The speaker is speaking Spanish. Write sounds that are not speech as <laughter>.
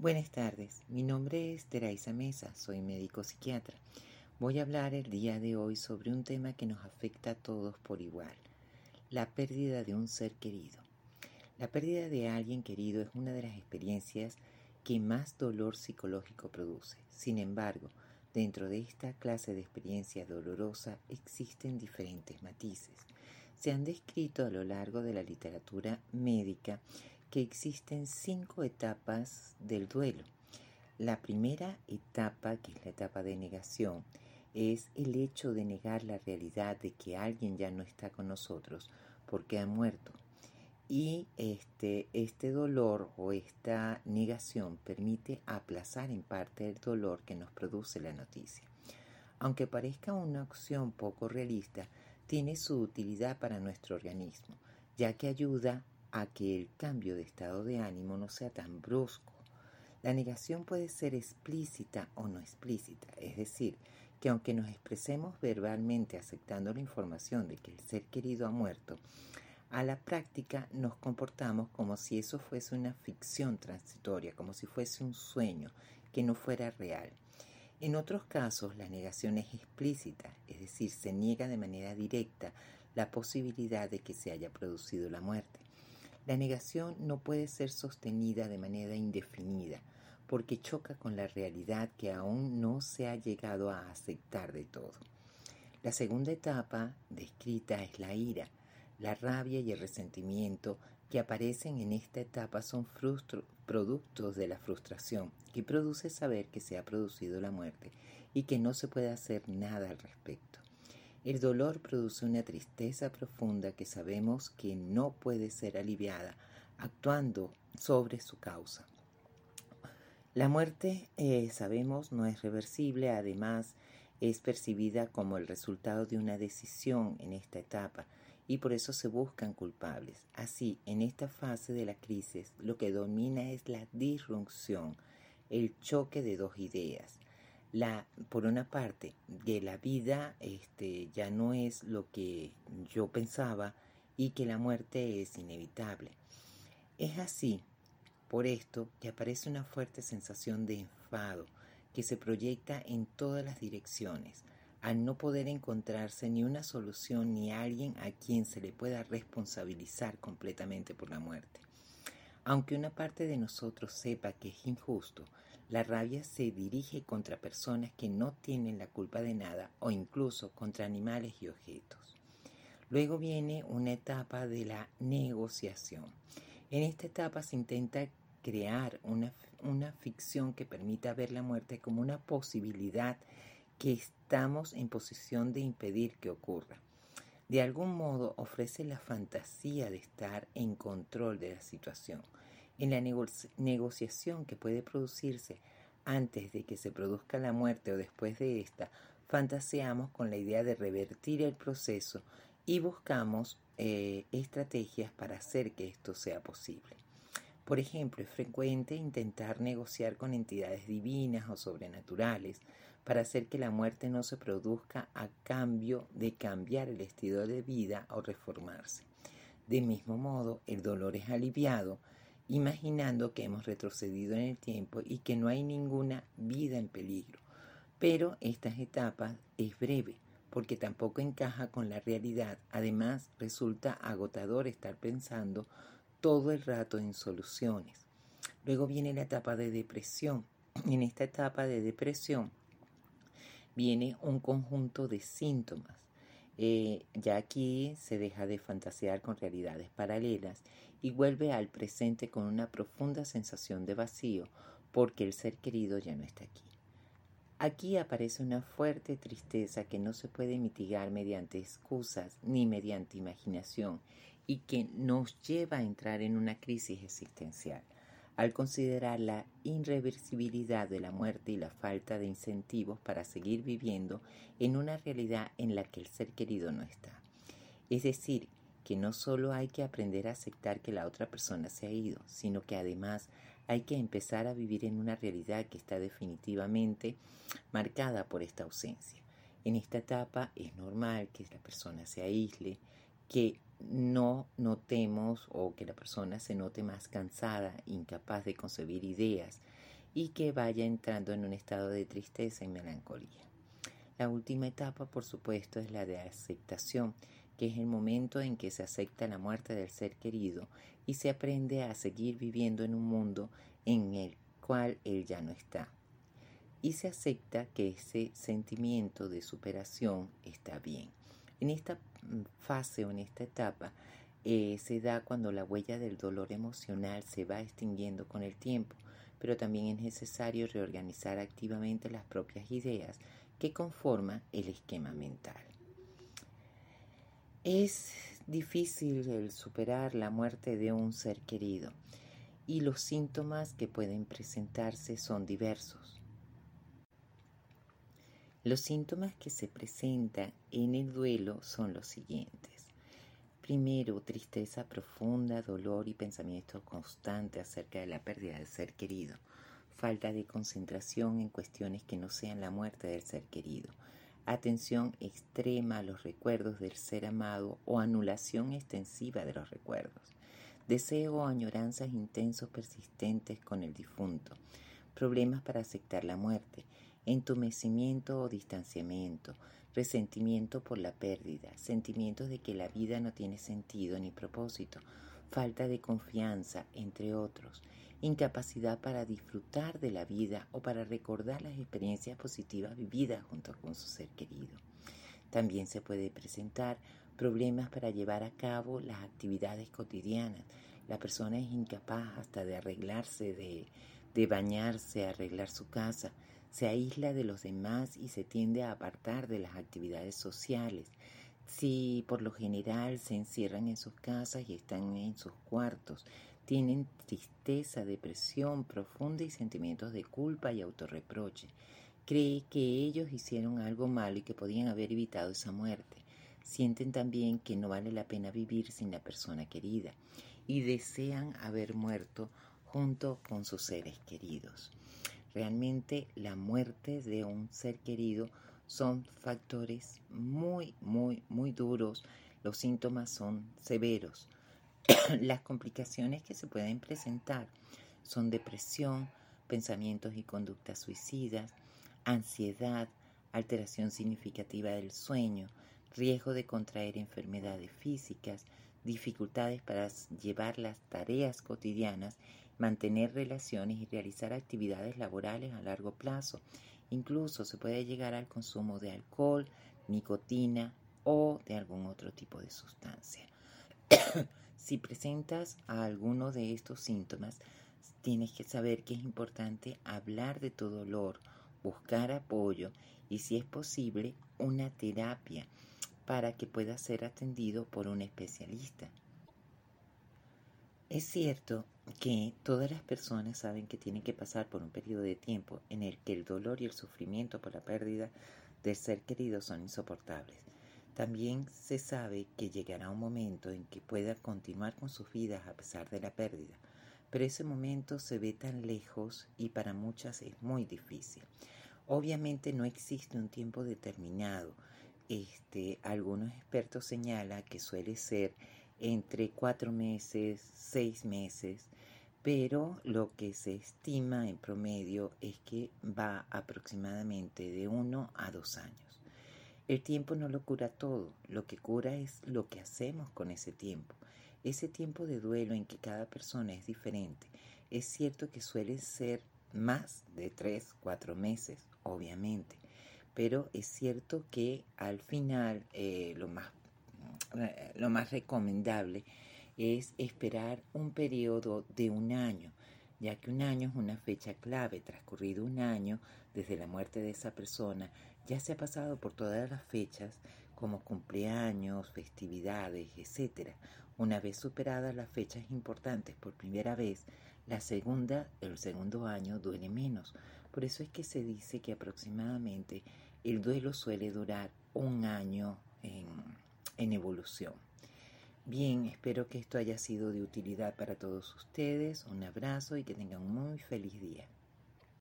Buenas tardes, mi nombre es Teraisa Mesa, soy médico psiquiatra. Voy a hablar el día de hoy sobre un tema que nos afecta a todos por igual, la pérdida de un ser querido. La pérdida de alguien querido es una de las experiencias que más dolor psicológico produce. Sin embargo, dentro de esta clase de experiencia dolorosa existen diferentes matices. Se han descrito a lo largo de la literatura médica que existen cinco etapas del duelo. La primera etapa, que es la etapa de negación, es el hecho de negar la realidad de que alguien ya no está con nosotros porque ha muerto. Y este, este dolor o esta negación permite aplazar en parte el dolor que nos produce la noticia. Aunque parezca una opción poco realista, tiene su utilidad para nuestro organismo, ya que ayuda a que el cambio de estado de ánimo no sea tan brusco. La negación puede ser explícita o no explícita, es decir, que aunque nos expresemos verbalmente aceptando la información de que el ser querido ha muerto, a la práctica nos comportamos como si eso fuese una ficción transitoria, como si fuese un sueño que no fuera real. En otros casos, la negación es explícita, es decir, se niega de manera directa la posibilidad de que se haya producido la muerte. La negación no puede ser sostenida de manera indefinida porque choca con la realidad que aún no se ha llegado a aceptar de todo. La segunda etapa descrita es la ira. La rabia y el resentimiento que aparecen en esta etapa son productos de la frustración que produce saber que se ha producido la muerte y que no se puede hacer nada al respecto. El dolor produce una tristeza profunda que sabemos que no puede ser aliviada actuando sobre su causa. La muerte, eh, sabemos, no es reversible, además es percibida como el resultado de una decisión en esta etapa y por eso se buscan culpables. Así, en esta fase de la crisis, lo que domina es la disrupción, el choque de dos ideas la, por una parte, que la vida este, ya no es lo que yo pensaba y que la muerte es inevitable. Es así, por esto, que aparece una fuerte sensación de enfado que se proyecta en todas las direcciones, al no poder encontrarse ni una solución ni alguien a quien se le pueda responsabilizar completamente por la muerte. Aunque una parte de nosotros sepa que es injusto, la rabia se dirige contra personas que no tienen la culpa de nada o incluso contra animales y objetos. Luego viene una etapa de la negociación. En esta etapa se intenta crear una, una ficción que permita ver la muerte como una posibilidad que estamos en posición de impedir que ocurra. De algún modo ofrece la fantasía de estar en control de la situación en la negociación que puede producirse antes de que se produzca la muerte o después de esta, fantaseamos con la idea de revertir el proceso y buscamos eh, estrategias para hacer que esto sea posible. Por ejemplo, es frecuente intentar negociar con entidades divinas o sobrenaturales para hacer que la muerte no se produzca a cambio de cambiar el estilo de vida o reformarse. De mismo modo, el dolor es aliviado imaginando que hemos retrocedido en el tiempo y que no hay ninguna vida en peligro. Pero esta etapa es breve porque tampoco encaja con la realidad. Además, resulta agotador estar pensando todo el rato en soluciones. Luego viene la etapa de depresión. En esta etapa de depresión viene un conjunto de síntomas. Eh, ya aquí se deja de fantasear con realidades paralelas y vuelve al presente con una profunda sensación de vacío porque el ser querido ya no está aquí. Aquí aparece una fuerte tristeza que no se puede mitigar mediante excusas ni mediante imaginación y que nos lleva a entrar en una crisis existencial al considerar la irreversibilidad de la muerte y la falta de incentivos para seguir viviendo en una realidad en la que el ser querido no está. Es decir, que no solo hay que aprender a aceptar que la otra persona se ha ido, sino que además hay que empezar a vivir en una realidad que está definitivamente marcada por esta ausencia. En esta etapa es normal que la persona se aísle, que no notemos o que la persona se note más cansada, incapaz de concebir ideas, y que vaya entrando en un estado de tristeza y melancolía. La última etapa, por supuesto, es la de aceptación, que es el momento en que se acepta la muerte del ser querido y se aprende a seguir viviendo en un mundo en el cual él ya no está. Y se acepta que ese sentimiento de superación está bien. En esta mm, fase o en esta etapa eh, se da cuando la huella del dolor emocional se va extinguiendo con el tiempo, pero también es necesario reorganizar activamente las propias ideas que conforman el esquema mental. Es difícil el superar la muerte de un ser querido y los síntomas que pueden presentarse son diversos. Los síntomas que se presentan en el duelo son los siguientes. Primero, tristeza profunda, dolor y pensamiento constante acerca de la pérdida del ser querido. Falta de concentración en cuestiones que no sean la muerte del ser querido. Atención extrema a los recuerdos del ser amado o anulación extensiva de los recuerdos. Deseo o añoranzas intensos persistentes con el difunto. Problemas para aceptar la muerte. Entumecimiento o distanciamiento resentimiento por la pérdida, sentimientos de que la vida no tiene sentido ni propósito, falta de confianza, entre otros, incapacidad para disfrutar de la vida o para recordar las experiencias positivas vividas junto con su ser querido. También se puede presentar problemas para llevar a cabo las actividades cotidianas. La persona es incapaz hasta de arreglarse, de, de bañarse, arreglar su casa, se aísla de los demás y se tiende a apartar de las actividades sociales. Si por lo general se encierran en sus casas y están en sus cuartos, tienen tristeza, depresión profunda y sentimientos de culpa y autorreproche. Cree que ellos hicieron algo malo y que podían haber evitado esa muerte. Sienten también que no vale la pena vivir sin la persona querida y desean haber muerto junto con sus seres queridos. Realmente la muerte de un ser querido son factores muy, muy, muy duros. Los síntomas son severos. <coughs> Las complicaciones que se pueden presentar son depresión, pensamientos y conductas suicidas, ansiedad, alteración significativa del sueño, riesgo de contraer enfermedades físicas, dificultades para llevar las tareas cotidianas mantener relaciones y realizar actividades laborales a largo plazo. Incluso se puede llegar al consumo de alcohol, nicotina o de algún otro tipo de sustancia. <coughs> si presentas alguno de estos síntomas, tienes que saber que es importante hablar de tu dolor, buscar apoyo y si es posible una terapia para que pueda ser atendido por un especialista. Es cierto que todas las personas saben que tienen que pasar por un periodo de tiempo en el que el dolor y el sufrimiento por la pérdida del ser querido son insoportables. También se sabe que llegará un momento en que pueda continuar con sus vidas a pesar de la pérdida, pero ese momento se ve tan lejos y para muchas es muy difícil. Obviamente no existe un tiempo determinado. Este, algunos expertos señalan que suele ser entre cuatro meses, seis meses, pero lo que se estima en promedio es que va aproximadamente de uno a dos años. El tiempo no lo cura todo, lo que cura es lo que hacemos con ese tiempo. Ese tiempo de duelo en que cada persona es diferente. Es cierto que suele ser más de tres, cuatro meses, obviamente, pero es cierto que al final eh, lo más eh, lo más recomendable es esperar un periodo de un año, ya que un año es una fecha clave. Transcurrido un año desde la muerte de esa persona, ya se ha pasado por todas las fechas como cumpleaños, festividades, etc. Una vez superadas las fechas importantes por primera vez, la segunda, el segundo año duele menos. Por eso es que se dice que aproximadamente el duelo suele durar un año en en evolución. Bien, espero que esto haya sido de utilidad para todos ustedes. Un abrazo y que tengan un muy feliz día.